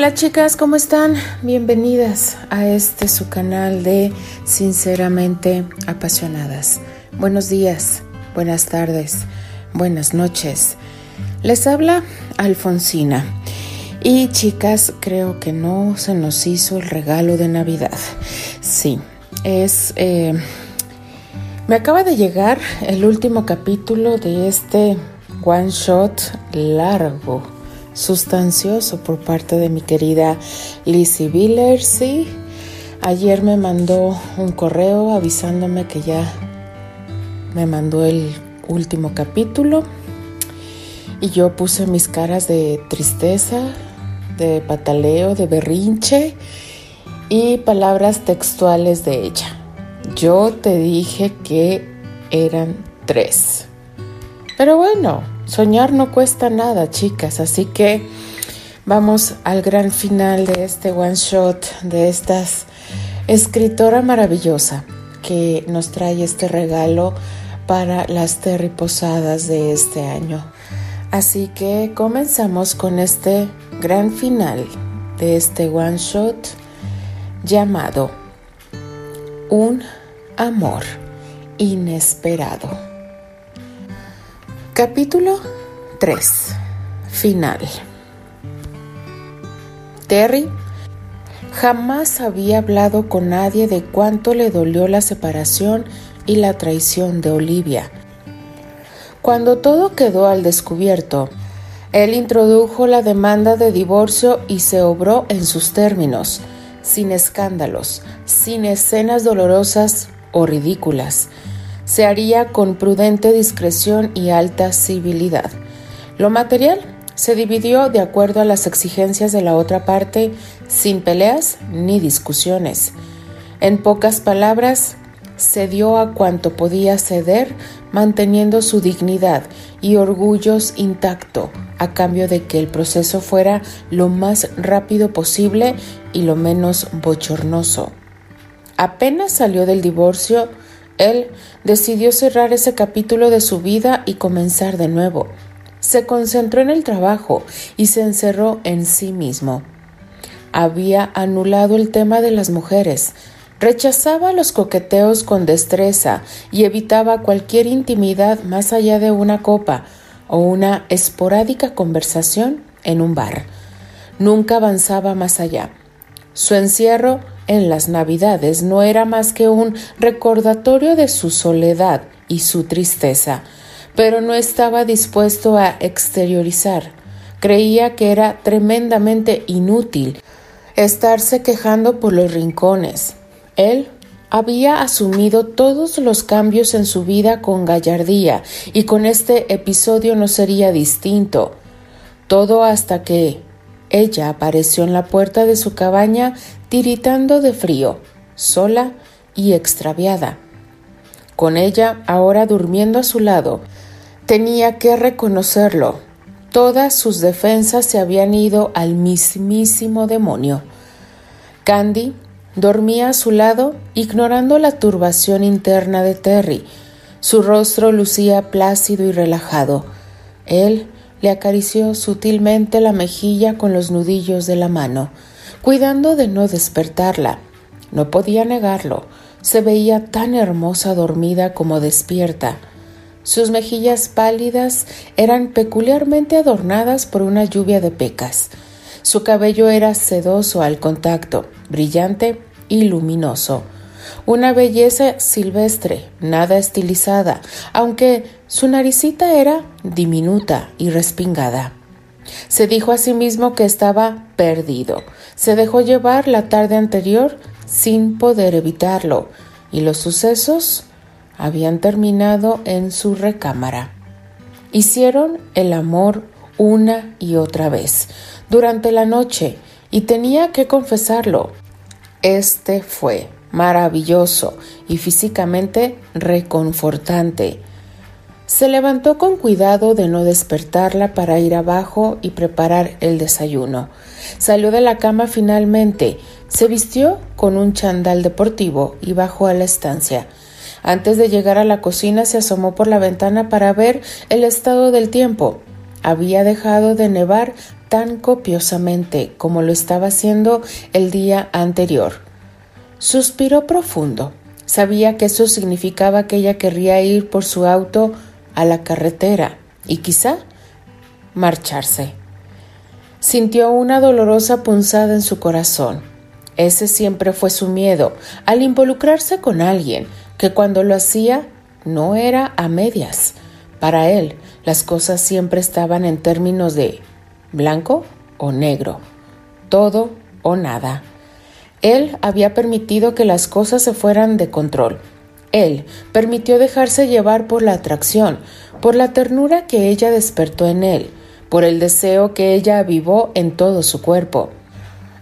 Hola chicas, ¿cómo están? Bienvenidas a este su canal de Sinceramente Apasionadas. Buenos días, buenas tardes, buenas noches. Les habla Alfonsina. Y chicas, creo que no se nos hizo el regalo de Navidad. Sí, es... Eh, me acaba de llegar el último capítulo de este one shot largo sustancioso por parte de mi querida Lizzie Biller. Sí, ayer me mandó un correo avisándome que ya me mandó el último capítulo y yo puse mis caras de tristeza, de pataleo, de berrinche y palabras textuales de ella. Yo te dije que eran tres. Pero bueno, Soñar no cuesta nada, chicas, así que vamos al gran final de este one shot de esta escritora maravillosa que nos trae este regalo para las terriposadas de este año. Así que comenzamos con este gran final de este one shot llamado Un amor inesperado. Capítulo 3. Final. Terry jamás había hablado con nadie de cuánto le dolió la separación y la traición de Olivia. Cuando todo quedó al descubierto, él introdujo la demanda de divorcio y se obró en sus términos, sin escándalos, sin escenas dolorosas o ridículas se haría con prudente discreción y alta civilidad. Lo material se dividió de acuerdo a las exigencias de la otra parte, sin peleas ni discusiones. En pocas palabras, cedió a cuanto podía ceder, manteniendo su dignidad y orgullos intacto, a cambio de que el proceso fuera lo más rápido posible y lo menos bochornoso. Apenas salió del divorcio, él decidió cerrar ese capítulo de su vida y comenzar de nuevo. Se concentró en el trabajo y se encerró en sí mismo. Había anulado el tema de las mujeres, rechazaba los coqueteos con destreza y evitaba cualquier intimidad más allá de una copa o una esporádica conversación en un bar. Nunca avanzaba más allá. Su encierro en las Navidades no era más que un recordatorio de su soledad y su tristeza, pero no estaba dispuesto a exteriorizar. Creía que era tremendamente inútil estarse quejando por los rincones. Él había asumido todos los cambios en su vida con gallardía y con este episodio no sería distinto. Todo hasta que ella apareció en la puerta de su cabaña tiritando de frío, sola y extraviada. Con ella ahora durmiendo a su lado, tenía que reconocerlo. Todas sus defensas se habían ido al mismísimo demonio. Candy dormía a su lado, ignorando la turbación interna de Terry. Su rostro lucía plácido y relajado. Él le acarició sutilmente la mejilla con los nudillos de la mano cuidando de no despertarla. No podía negarlo, se veía tan hermosa dormida como despierta. Sus mejillas pálidas eran peculiarmente adornadas por una lluvia de pecas. Su cabello era sedoso al contacto, brillante y luminoso. Una belleza silvestre, nada estilizada, aunque su naricita era diminuta y respingada. Se dijo a sí mismo que estaba perdido. Se dejó llevar la tarde anterior sin poder evitarlo, y los sucesos habían terminado en su recámara. Hicieron el amor una y otra vez durante la noche, y tenía que confesarlo. Este fue maravilloso y físicamente reconfortante. Se levantó con cuidado de no despertarla para ir abajo y preparar el desayuno. Salió de la cama finalmente, se vistió con un chandal deportivo y bajó a la estancia. Antes de llegar a la cocina se asomó por la ventana para ver el estado del tiempo. había dejado de nevar tan copiosamente como lo estaba haciendo el día anterior. Suspiró profundo. Sabía que eso significaba que ella querría ir por su auto a la carretera y quizá marcharse. Sintió una dolorosa punzada en su corazón. Ese siempre fue su miedo, al involucrarse con alguien, que cuando lo hacía no era a medias. Para él, las cosas siempre estaban en términos de blanco o negro, todo o nada. Él había permitido que las cosas se fueran de control. Él permitió dejarse llevar por la atracción, por la ternura que ella despertó en él, por el deseo que ella avivó en todo su cuerpo.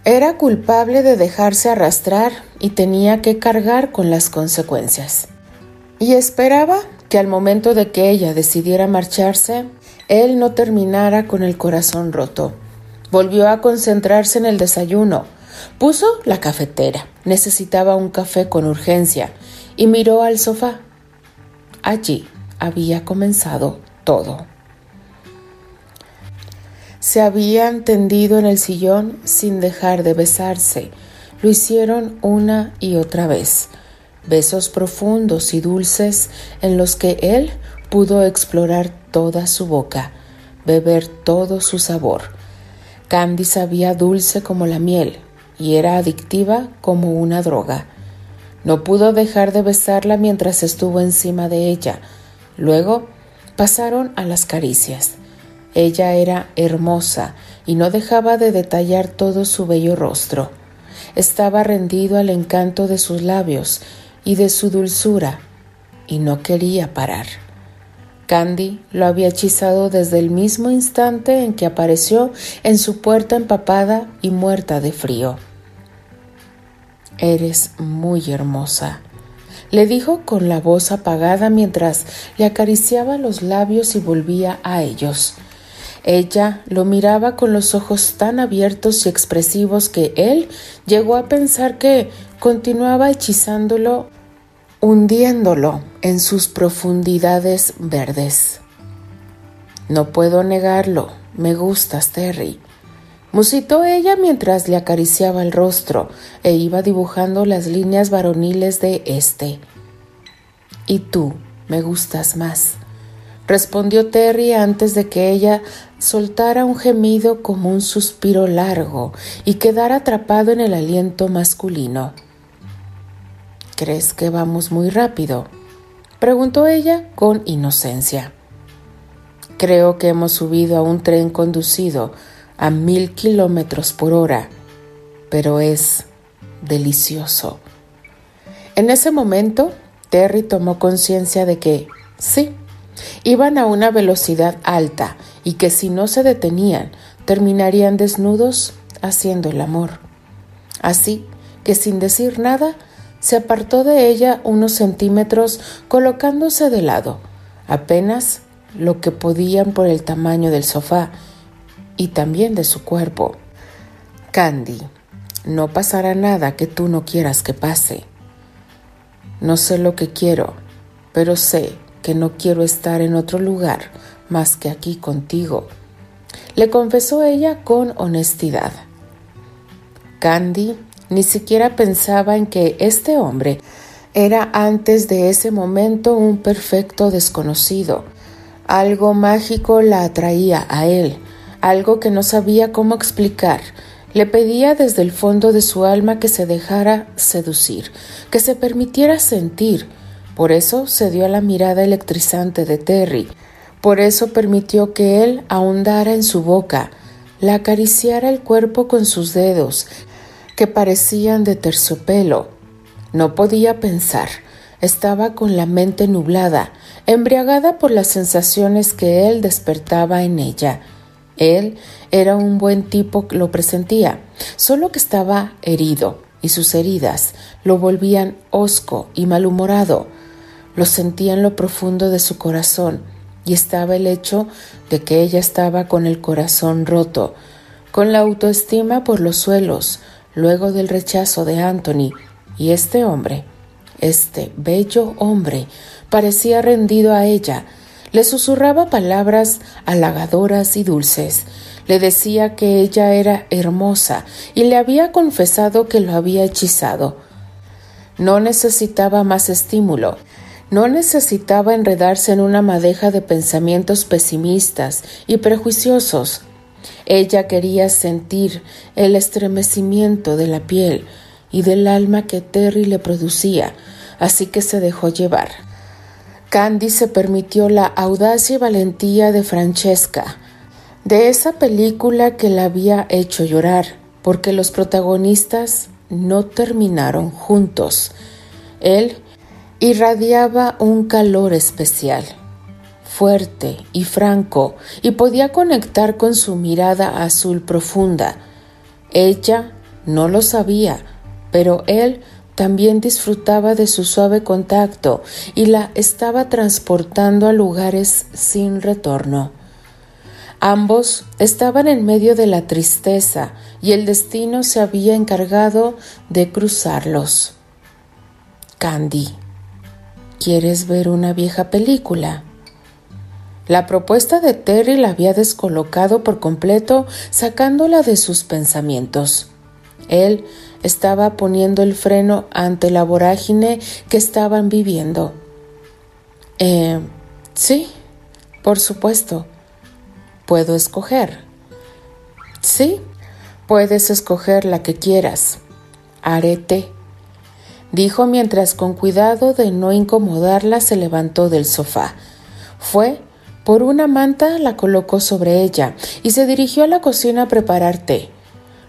Era culpable de dejarse arrastrar y tenía que cargar con las consecuencias. Y esperaba que al momento de que ella decidiera marcharse, él no terminara con el corazón roto. Volvió a concentrarse en el desayuno. Puso la cafetera. Necesitaba un café con urgencia y miró al sofá. Allí había comenzado todo. Se habían tendido en el sillón sin dejar de besarse. Lo hicieron una y otra vez. Besos profundos y dulces en los que él pudo explorar toda su boca, beber todo su sabor. Candy sabía dulce como la miel y era adictiva como una droga. No pudo dejar de besarla mientras estuvo encima de ella. Luego pasaron a las caricias. Ella era hermosa y no dejaba de detallar todo su bello rostro. Estaba rendido al encanto de sus labios y de su dulzura, y no quería parar. Candy lo había hechizado desde el mismo instante en que apareció en su puerta empapada y muerta de frío. Eres muy hermosa, le dijo con la voz apagada mientras le acariciaba los labios y volvía a ellos. Ella lo miraba con los ojos tan abiertos y expresivos que él llegó a pensar que continuaba hechizándolo, hundiéndolo en sus profundidades verdes. No puedo negarlo, me gustas, Terry. Musitó ella mientras le acariciaba el rostro e iba dibujando las líneas varoniles de este. Y tú me gustas más respondió Terry antes de que ella soltara un gemido como un suspiro largo y quedara atrapado en el aliento masculino. ¿Crees que vamos muy rápido? preguntó ella con inocencia. Creo que hemos subido a un tren conducido a mil kilómetros por hora, pero es delicioso. En ese momento, Terry tomó conciencia de que, sí, Iban a una velocidad alta y que si no se detenían terminarían desnudos haciendo el amor. Así que sin decir nada, se apartó de ella unos centímetros colocándose de lado, apenas lo que podían por el tamaño del sofá y también de su cuerpo. Candy, no pasará nada que tú no quieras que pase. No sé lo que quiero, pero sé que no quiero estar en otro lugar más que aquí contigo, le confesó ella con honestidad. Candy ni siquiera pensaba en que este hombre era antes de ese momento un perfecto desconocido. Algo mágico la atraía a él, algo que no sabía cómo explicar. Le pedía desde el fondo de su alma que se dejara seducir, que se permitiera sentir, por eso se dio a la mirada electrizante de Terry. Por eso permitió que él ahondara en su boca, la acariciara el cuerpo con sus dedos, que parecían de terciopelo. No podía pensar. Estaba con la mente nublada, embriagada por las sensaciones que él despertaba en ella. Él era un buen tipo, lo presentía, solo que estaba herido, y sus heridas lo volvían hosco y malhumorado. Lo sentía en lo profundo de su corazón y estaba el hecho de que ella estaba con el corazón roto, con la autoestima por los suelos, luego del rechazo de Anthony, y este hombre, este bello hombre, parecía rendido a ella, Le susurraba palabras halagadoras y dulces. Le decía que ella era hermosa y le había confesado que lo había hechizado. No necesitaba más estímulo. No necesitaba enredarse en una madeja de pensamientos pesimistas y prejuiciosos. Ella quería sentir el estremecimiento de la piel y del alma que Terry le producía, así que se dejó llevar. Candy se permitió la audacia y valentía de Francesca, de esa película que la había hecho llorar, porque los protagonistas no terminaron juntos. Él irradiaba un calor especial, fuerte y franco, y podía conectar con su mirada azul profunda. Ella no lo sabía, pero él también disfrutaba de su suave contacto y la estaba transportando a lugares sin retorno. Ambos estaban en medio de la tristeza y el destino se había encargado de cruzarlos. Candy, ¿quieres ver una vieja película? La propuesta de Terry la había descolocado por completo, sacándola de sus pensamientos. Él estaba poniendo el freno ante la vorágine que estaban viviendo. Eh, sí, por supuesto. ¿Puedo escoger? Sí, puedes escoger la que quieras. Arete, dijo mientras con cuidado de no incomodarla se levantó del sofá. Fue por una manta, la colocó sobre ella y se dirigió a la cocina a preparar té.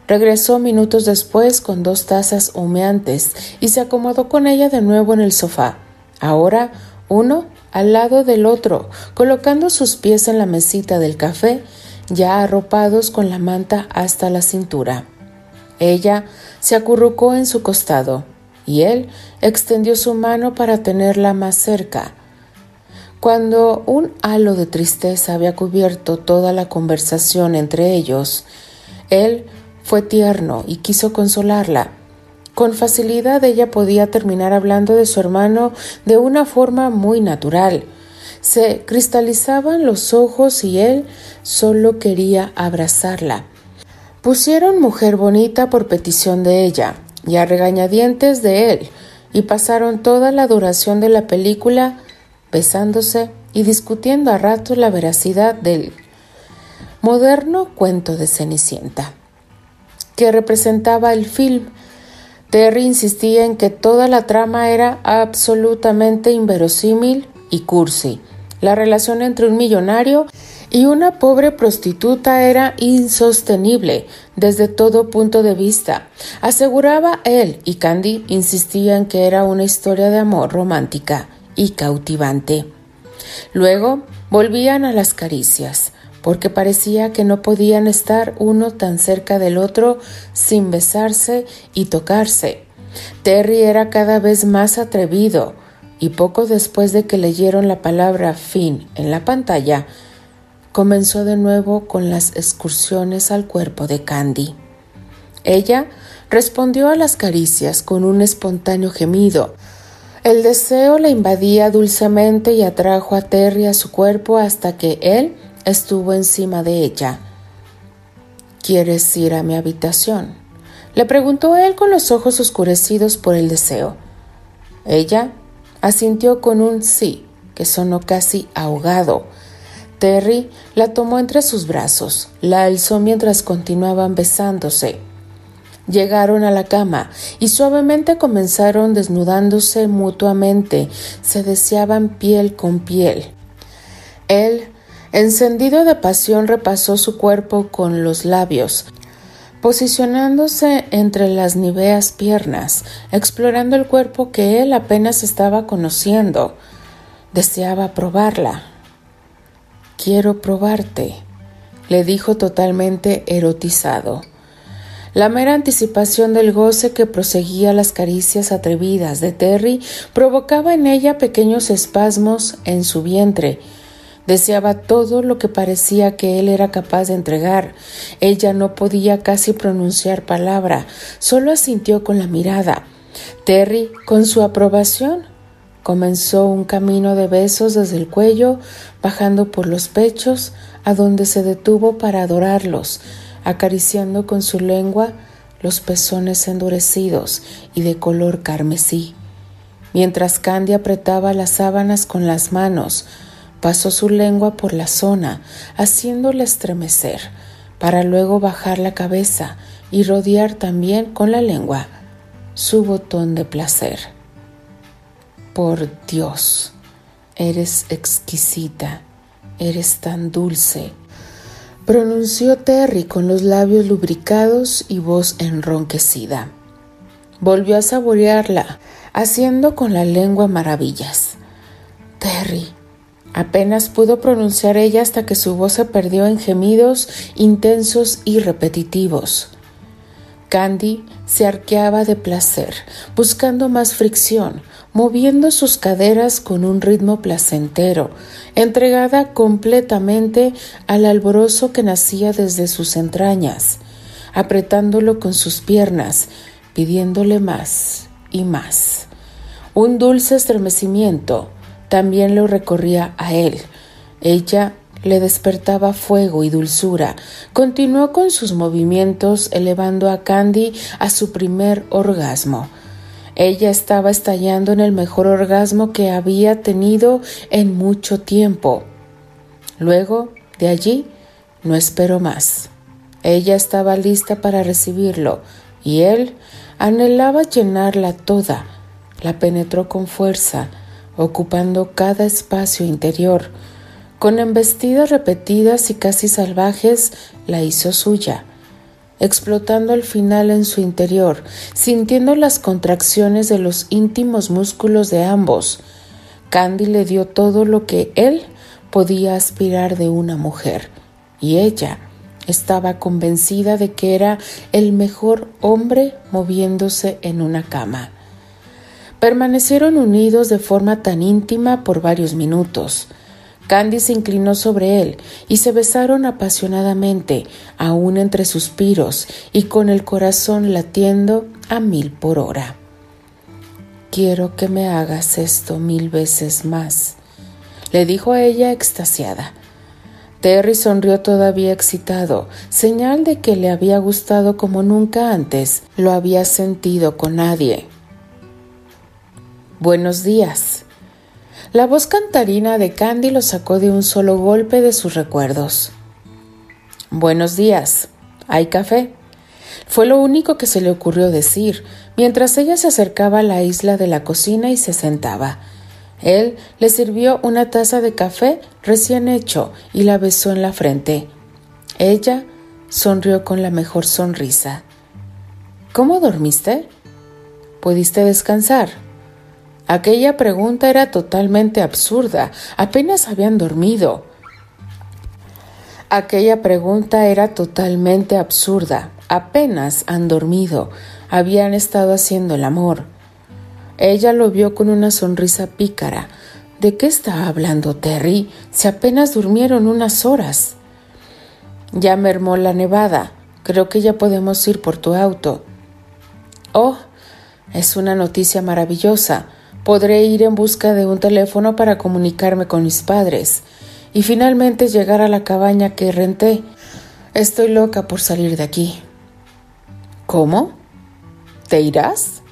Regresó minutos después con dos tazas humeantes y se acomodó con ella de nuevo en el sofá. Ahora uno al lado del otro, colocando sus pies en la mesita del café, ya arropados con la manta hasta la cintura. Ella se acurrucó en su costado y él extendió su mano para tenerla más cerca. Cuando un halo de tristeza había cubierto toda la conversación entre ellos, él fue tierno y quiso consolarla. Con facilidad ella podía terminar hablando de su hermano de una forma muy natural. Se cristalizaban los ojos y él solo quería abrazarla. Pusieron mujer bonita por petición de ella y a regañadientes de él, y pasaron toda la duración de la película besándose y discutiendo a ratos la veracidad del moderno cuento de Cenicienta que representaba el film. Terry insistía en que toda la trama era absolutamente inverosímil y cursi. La relación entre un millonario y una pobre prostituta era insostenible desde todo punto de vista. Aseguraba él y Candy insistían que era una historia de amor romántica y cautivante. Luego volvían a las caricias, porque parecía que no podían estar uno tan cerca del otro sin besarse y tocarse. Terry era cada vez más atrevido, y poco después de que leyeron la palabra fin en la pantalla, comenzó de nuevo con las excursiones al cuerpo de Candy. Ella respondió a las caricias con un espontáneo gemido. El deseo la invadía dulcemente y atrajo a Terry a su cuerpo hasta que él estuvo encima de ella. ¿Quieres ir a mi habitación? Le preguntó él con los ojos oscurecidos por el deseo. Ella asintió con un sí, que sonó casi ahogado. Terry la tomó entre sus brazos, la alzó mientras continuaban besándose. Llegaron a la cama y suavemente comenzaron desnudándose mutuamente, se deseaban piel con piel. Él Encendido de pasión repasó su cuerpo con los labios, posicionándose entre las niveas piernas, explorando el cuerpo que él apenas estaba conociendo. Deseaba probarla. Quiero probarte, le dijo totalmente erotizado. La mera anticipación del goce que proseguía las caricias atrevidas de Terry provocaba en ella pequeños espasmos en su vientre, Deseaba todo lo que parecía que él era capaz de entregar. Ella no podía casi pronunciar palabra, solo asintió con la mirada. Terry, con su aprobación, comenzó un camino de besos desde el cuello, bajando por los pechos, a donde se detuvo para adorarlos, acariciando con su lengua los pezones endurecidos y de color carmesí. Mientras Candy apretaba las sábanas con las manos, pasó su lengua por la zona, haciéndole estremecer, para luego bajar la cabeza y rodear también con la lengua su botón de placer. Por Dios, eres exquisita, eres tan dulce, pronunció Terry con los labios lubricados y voz enronquecida. Volvió a saborearla, haciendo con la lengua maravillas. Terry, apenas pudo pronunciar ella hasta que su voz se perdió en gemidos intensos y repetitivos. Candy se arqueaba de placer, buscando más fricción, moviendo sus caderas con un ritmo placentero, entregada completamente al alborozo que nacía desde sus entrañas, apretándolo con sus piernas, pidiéndole más y más. Un dulce estremecimiento también lo recorría a él. Ella le despertaba fuego y dulzura. Continuó con sus movimientos elevando a Candy a su primer orgasmo. Ella estaba estallando en el mejor orgasmo que había tenido en mucho tiempo. Luego, de allí, no esperó más. Ella estaba lista para recibirlo, y él anhelaba llenarla toda. La penetró con fuerza, ocupando cada espacio interior, con embestidas repetidas y casi salvajes, la hizo suya, explotando al final en su interior, sintiendo las contracciones de los íntimos músculos de ambos. Candy le dio todo lo que él podía aspirar de una mujer, y ella estaba convencida de que era el mejor hombre moviéndose en una cama. Permanecieron unidos de forma tan íntima por varios minutos. Candy se inclinó sobre él y se besaron apasionadamente, aún entre suspiros y con el corazón latiendo a mil por hora. Quiero que me hagas esto mil veces más, le dijo a ella extasiada. Terry sonrió todavía excitado, señal de que le había gustado como nunca antes lo había sentido con nadie. Buenos días, la voz cantarina de Candy lo sacó de un solo golpe de sus recuerdos. Buenos días. ¿Hay café? Fue lo único que se le ocurrió decir mientras ella se acercaba a la isla de la cocina y se sentaba. Él le sirvió una taza de café recién hecho y la besó en la frente. Ella sonrió con la mejor sonrisa. ¿Cómo dormiste? ¿Pudiste descansar? Aquella pregunta era totalmente absurda. Apenas habían dormido. Aquella pregunta era totalmente absurda. Apenas han dormido. Habían estado haciendo el amor. Ella lo vio con una sonrisa pícara. ¿De qué está hablando Terry? Si apenas durmieron unas horas. Ya mermó la nevada. Creo que ya podemos ir por tu auto. Oh, es una noticia maravillosa podré ir en busca de un teléfono para comunicarme con mis padres y finalmente llegar a la cabaña que renté. Estoy loca por salir de aquí. ¿Cómo? ¿Te irás?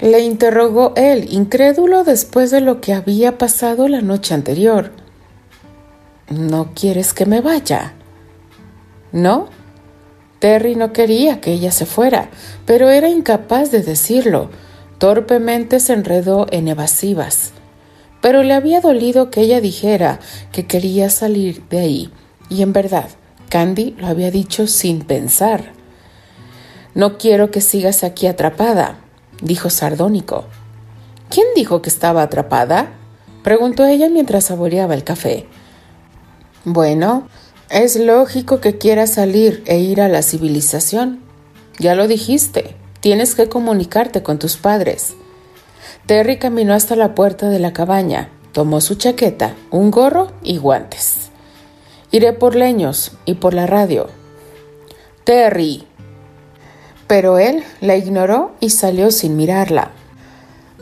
Le interrogó él, incrédulo después de lo que había pasado la noche anterior. ¿No quieres que me vaya? ¿No? Terry no quería que ella se fuera, pero era incapaz de decirlo Torpemente se enredó en evasivas, pero le había dolido que ella dijera que quería salir de ahí, y en verdad, Candy lo había dicho sin pensar. No quiero que sigas aquí atrapada, dijo sardónico. ¿Quién dijo que estaba atrapada? preguntó ella mientras saboreaba el café. Bueno, es lógico que quieras salir e ir a la civilización. Ya lo dijiste. Tienes que comunicarte con tus padres. Terry caminó hasta la puerta de la cabaña, tomó su chaqueta, un gorro y guantes. Iré por leños y por la radio. Terry. Pero él la ignoró y salió sin mirarla.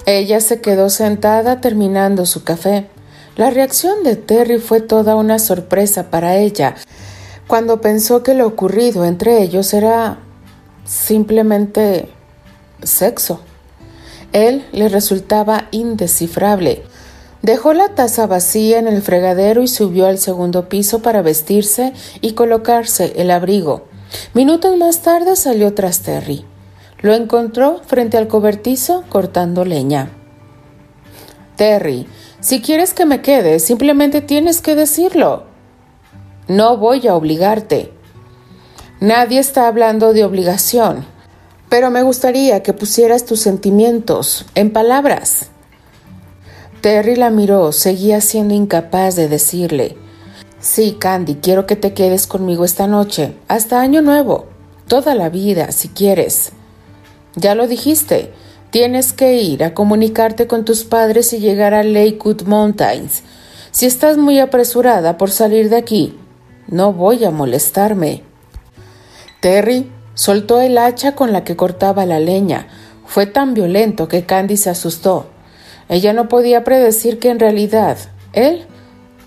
Ella se quedó sentada terminando su café. La reacción de Terry fue toda una sorpresa para ella, cuando pensó que lo ocurrido entre ellos era simplemente sexo. Él le resultaba indescifrable. Dejó la taza vacía en el fregadero y subió al segundo piso para vestirse y colocarse el abrigo. Minutos más tarde salió tras Terry. Lo encontró frente al cobertizo cortando leña. Terry, si quieres que me quede, simplemente tienes que decirlo. No voy a obligarte. Nadie está hablando de obligación, pero me gustaría que pusieras tus sentimientos en palabras. Terry la miró, seguía siendo incapaz de decirle, Sí, Candy, quiero que te quedes conmigo esta noche, hasta Año Nuevo, toda la vida, si quieres. Ya lo dijiste, tienes que ir a comunicarte con tus padres y llegar a Lakewood Mountains. Si estás muy apresurada por salir de aquí, no voy a molestarme. Terry soltó el hacha con la que cortaba la leña. Fue tan violento que Candy se asustó. Ella no podía predecir que en realidad él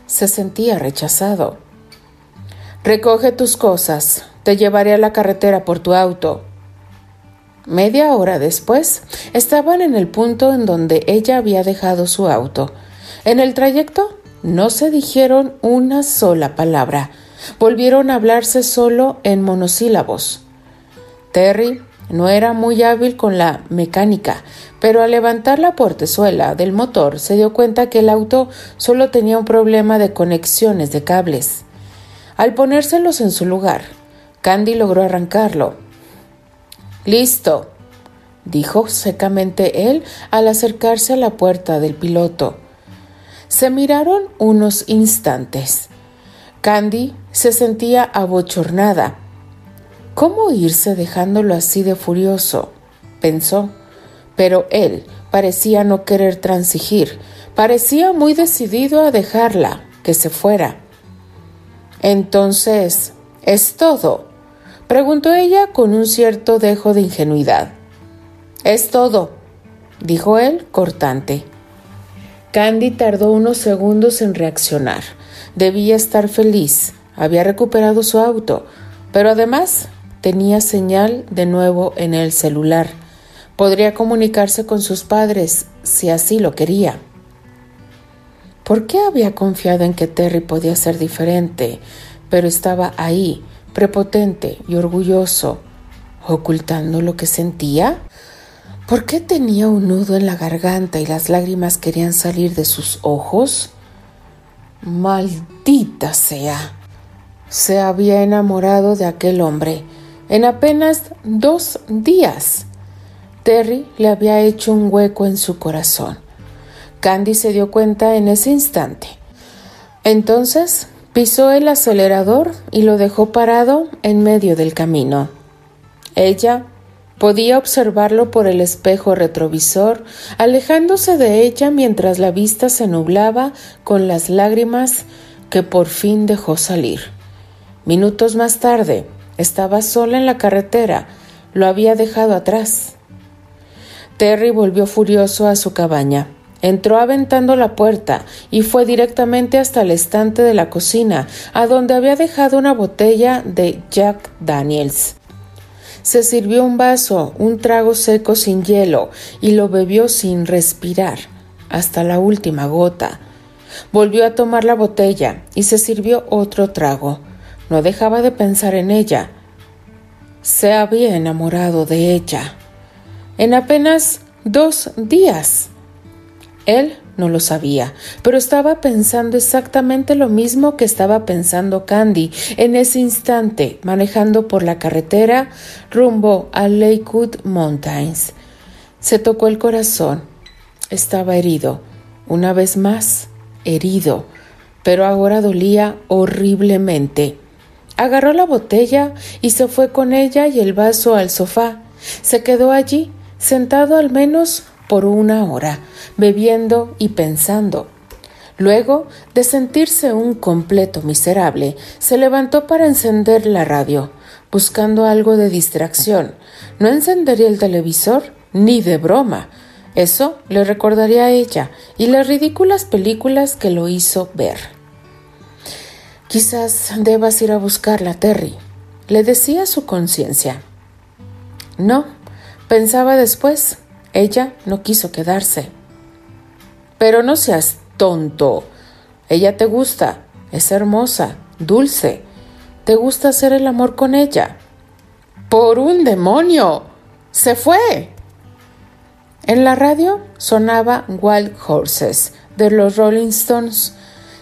se sentía rechazado. Recoge tus cosas, te llevaré a la carretera por tu auto. Media hora después, estaban en el punto en donde ella había dejado su auto. En el trayecto no se dijeron una sola palabra. Volvieron a hablarse solo en monosílabos. Terry no era muy hábil con la mecánica, pero al levantar la portezuela del motor se dio cuenta que el auto solo tenía un problema de conexiones de cables. Al ponérselos en su lugar, Candy logró arrancarlo. Listo, dijo secamente él al acercarse a la puerta del piloto. Se miraron unos instantes. Candy se sentía abochornada ¿Cómo irse dejándolo así de furioso? pensó, pero él parecía no querer transigir, parecía muy decidido a dejarla, que se fuera. Entonces, ¿es todo? preguntó ella con un cierto dejo de ingenuidad. Es todo, dijo él cortante. Candy tardó unos segundos en reaccionar. Debía estar feliz. Había recuperado su auto, pero además tenía señal de nuevo en el celular. Podría comunicarse con sus padres si así lo quería. ¿Por qué había confiado en que Terry podía ser diferente, pero estaba ahí, prepotente y orgulloso, ocultando lo que sentía? ¿Por qué tenía un nudo en la garganta y las lágrimas querían salir de sus ojos? Maldita sea. Se había enamorado de aquel hombre en apenas dos días. Terry le había hecho un hueco en su corazón. Candy se dio cuenta en ese instante. Entonces pisó el acelerador y lo dejó parado en medio del camino. Ella podía observarlo por el espejo retrovisor, alejándose de ella mientras la vista se nublaba con las lágrimas que por fin dejó salir. Minutos más tarde, estaba sola en la carretera. Lo había dejado atrás. Terry volvió furioso a su cabaña. Entró aventando la puerta y fue directamente hasta el estante de la cocina, a donde había dejado una botella de Jack Daniels. Se sirvió un vaso, un trago seco sin hielo, y lo bebió sin respirar, hasta la última gota. Volvió a tomar la botella y se sirvió otro trago. No dejaba de pensar en ella. Se había enamorado de ella. En apenas dos días. Él no lo sabía, pero estaba pensando exactamente lo mismo que estaba pensando Candy en ese instante, manejando por la carretera rumbo a Lakewood Mountains. Se tocó el corazón. Estaba herido, una vez más, herido, pero ahora dolía horriblemente. Agarró la botella y se fue con ella y el vaso al sofá. Se quedó allí, sentado al menos por una hora, bebiendo y pensando. Luego, de sentirse un completo miserable, se levantó para encender la radio, buscando algo de distracción. No encendería el televisor, ni de broma. Eso le recordaría a ella y las ridículas películas que lo hizo ver. Quizás debas ir a buscarla, Terry, le decía su conciencia. No, pensaba después, ella no quiso quedarse. Pero no seas tonto. Ella te gusta, es hermosa, dulce. Te gusta hacer el amor con ella. Por un demonio. Se fue. En la radio sonaba Wild Horses de los Rolling Stones.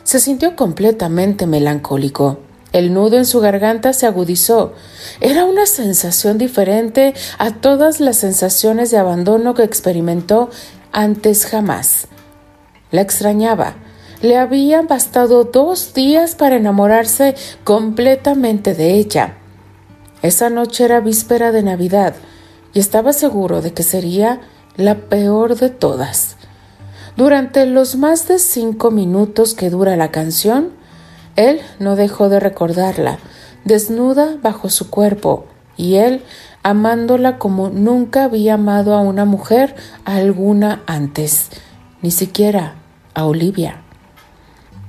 Se sintió completamente melancólico. El nudo en su garganta se agudizó. Era una sensación diferente a todas las sensaciones de abandono que experimentó antes jamás. La extrañaba. Le habían bastado dos días para enamorarse completamente de ella. Esa noche era víspera de Navidad y estaba seguro de que sería la peor de todas. Durante los más de cinco minutos que dura la canción, él no dejó de recordarla, desnuda bajo su cuerpo, y él amándola como nunca había amado a una mujer alguna antes, ni siquiera a Olivia.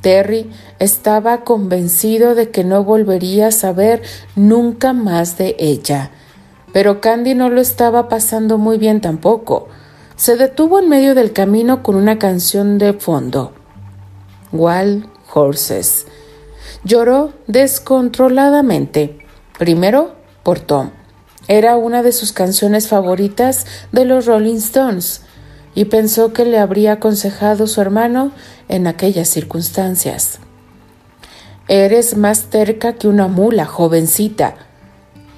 Terry estaba convencido de que no volvería a saber nunca más de ella. Pero Candy no lo estaba pasando muy bien tampoco. Se detuvo en medio del camino con una canción de fondo. Wild Horses. Lloró descontroladamente. Primero por Tom. Era una de sus canciones favoritas de los Rolling Stones y pensó que le habría aconsejado su hermano en aquellas circunstancias. Eres más terca que una mula, jovencita,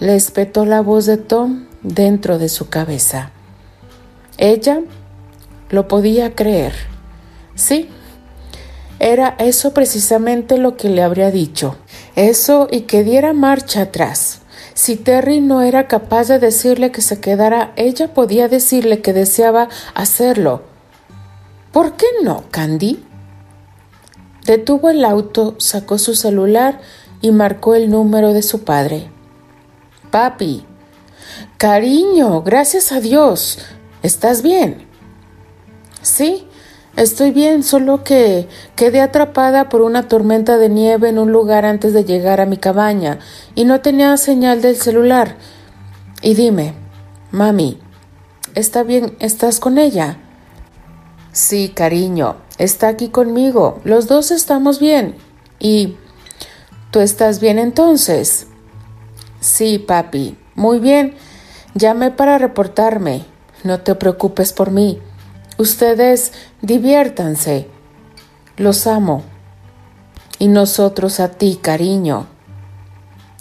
le espetó la voz de Tom dentro de su cabeza. Ella lo podía creer. Sí, era eso precisamente lo que le habría dicho. Eso y que diera marcha atrás. Si Terry no era capaz de decirle que se quedara, ella podía decirle que deseaba hacerlo. ¿Por qué no, Candy? Detuvo el auto, sacó su celular y marcó el número de su padre. Papi. Cariño, gracias a Dios. ¿Estás bien? Sí, estoy bien, solo que quedé atrapada por una tormenta de nieve en un lugar antes de llegar a mi cabaña y no tenía señal del celular. Y dime, mami, ¿está bien? ¿Estás con ella? Sí, cariño, está aquí conmigo. Los dos estamos bien. ¿Y tú estás bien entonces? Sí, papi. Muy bien. Llamé para reportarme. No te preocupes por mí. Ustedes diviértanse. Los amo. Y nosotros a ti, cariño.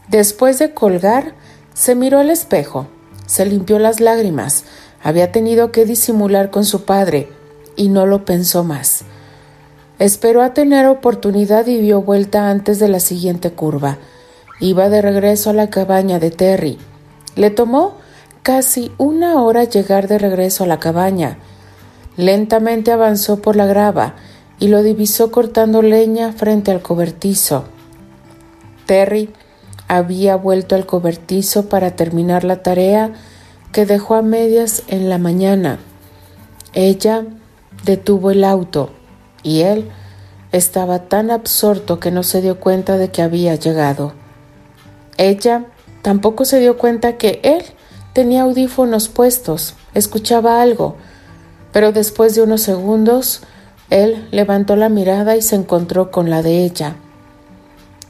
Después de colgar, se miró al espejo, se limpió las lágrimas. Había tenido que disimular con su padre y no lo pensó más. Esperó a tener oportunidad y dio vuelta antes de la siguiente curva. Iba de regreso a la cabaña de Terry. Le tomó casi una hora llegar de regreso a la cabaña. Lentamente avanzó por la grava y lo divisó cortando leña frente al cobertizo. Terry había vuelto al cobertizo para terminar la tarea que dejó a medias en la mañana. Ella detuvo el auto y él estaba tan absorto que no se dio cuenta de que había llegado. Ella tampoco se dio cuenta que él tenía audífonos puestos, escuchaba algo, pero después de unos segundos él levantó la mirada y se encontró con la de ella.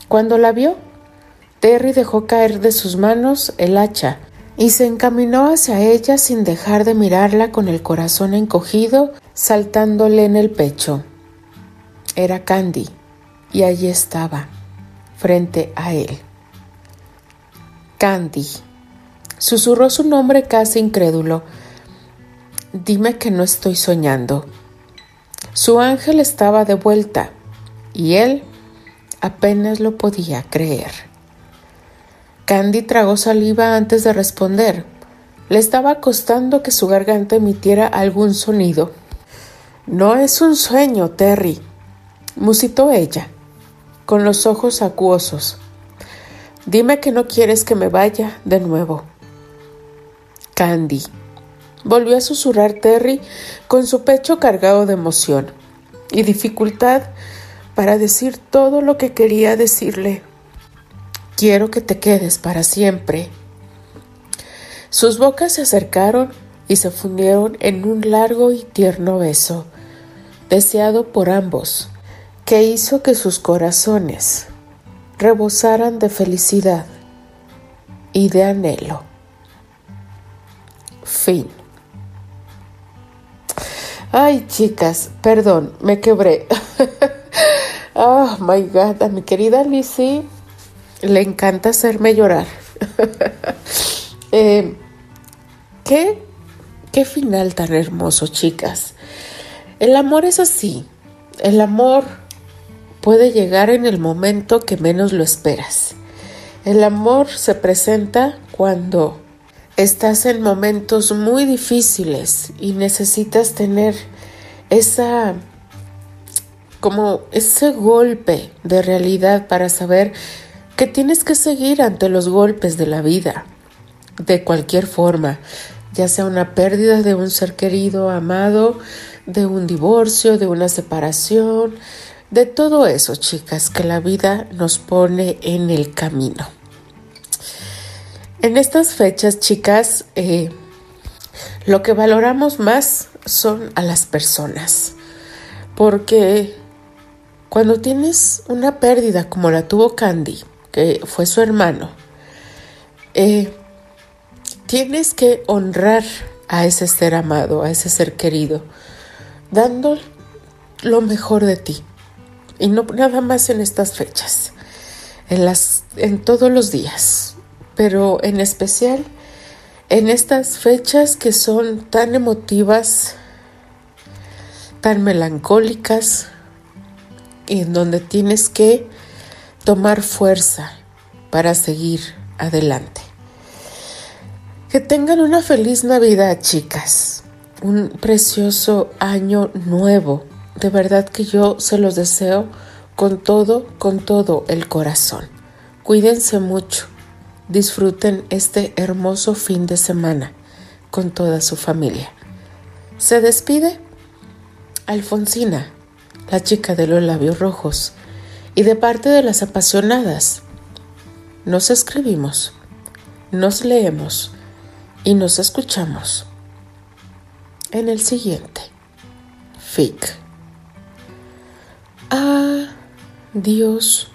Cuando la vio, Terry dejó caer de sus manos el hacha y se encaminó hacia ella sin dejar de mirarla con el corazón encogido saltándole en el pecho. Era Candy, y allí estaba, frente a él. Candy. Susurró su nombre casi incrédulo. Dime que no estoy soñando. Su ángel estaba de vuelta, y él apenas lo podía creer. Candy tragó saliva antes de responder. Le estaba costando que su garganta emitiera algún sonido. No es un sueño, Terry, musitó ella, con los ojos acuosos. Dime que no quieres que me vaya de nuevo. Candy, volvió a susurrar Terry con su pecho cargado de emoción y dificultad para decir todo lo que quería decirle. Quiero que te quedes para siempre. Sus bocas se acercaron y se fundieron en un largo y tierno beso, deseado por ambos, que hizo que sus corazones rebosaran de felicidad y de anhelo. Fin. Ay, chicas, perdón, me quebré. oh my god, a mi querida Lizzie le encanta hacerme llorar. Eh, ¿Qué? ¿Qué final tan hermoso, chicas? El amor es así. El amor puede llegar en el momento que menos lo esperas. El amor se presenta cuando estás en momentos muy difíciles y necesitas tener esa como ese golpe de realidad para saber que tienes que seguir ante los golpes de la vida de cualquier forma, ya sea una pérdida de un ser querido, amado, de un divorcio, de una separación, de todo eso, chicas, que la vida nos pone en el camino. En estas fechas, chicas, eh, lo que valoramos más son a las personas, porque cuando tienes una pérdida como la tuvo Candy, que fue su hermano, eh, tienes que honrar a ese ser amado, a ese ser querido, dando lo mejor de ti. Y no nada más en estas fechas, en, las, en todos los días, pero en especial en estas fechas que son tan emotivas, tan melancólicas, y en donde tienes que tomar fuerza para seguir adelante. Que tengan una feliz Navidad, chicas. Un precioso año nuevo de verdad que yo se los deseo con todo, con todo el corazón. Cuídense mucho. Disfruten este hermoso fin de semana con toda su familia. Se despide Alfonsina, la chica de los labios rojos, y de parte de las apasionadas. Nos escribimos, nos leemos y nos escuchamos en el siguiente. FIC. Adiós.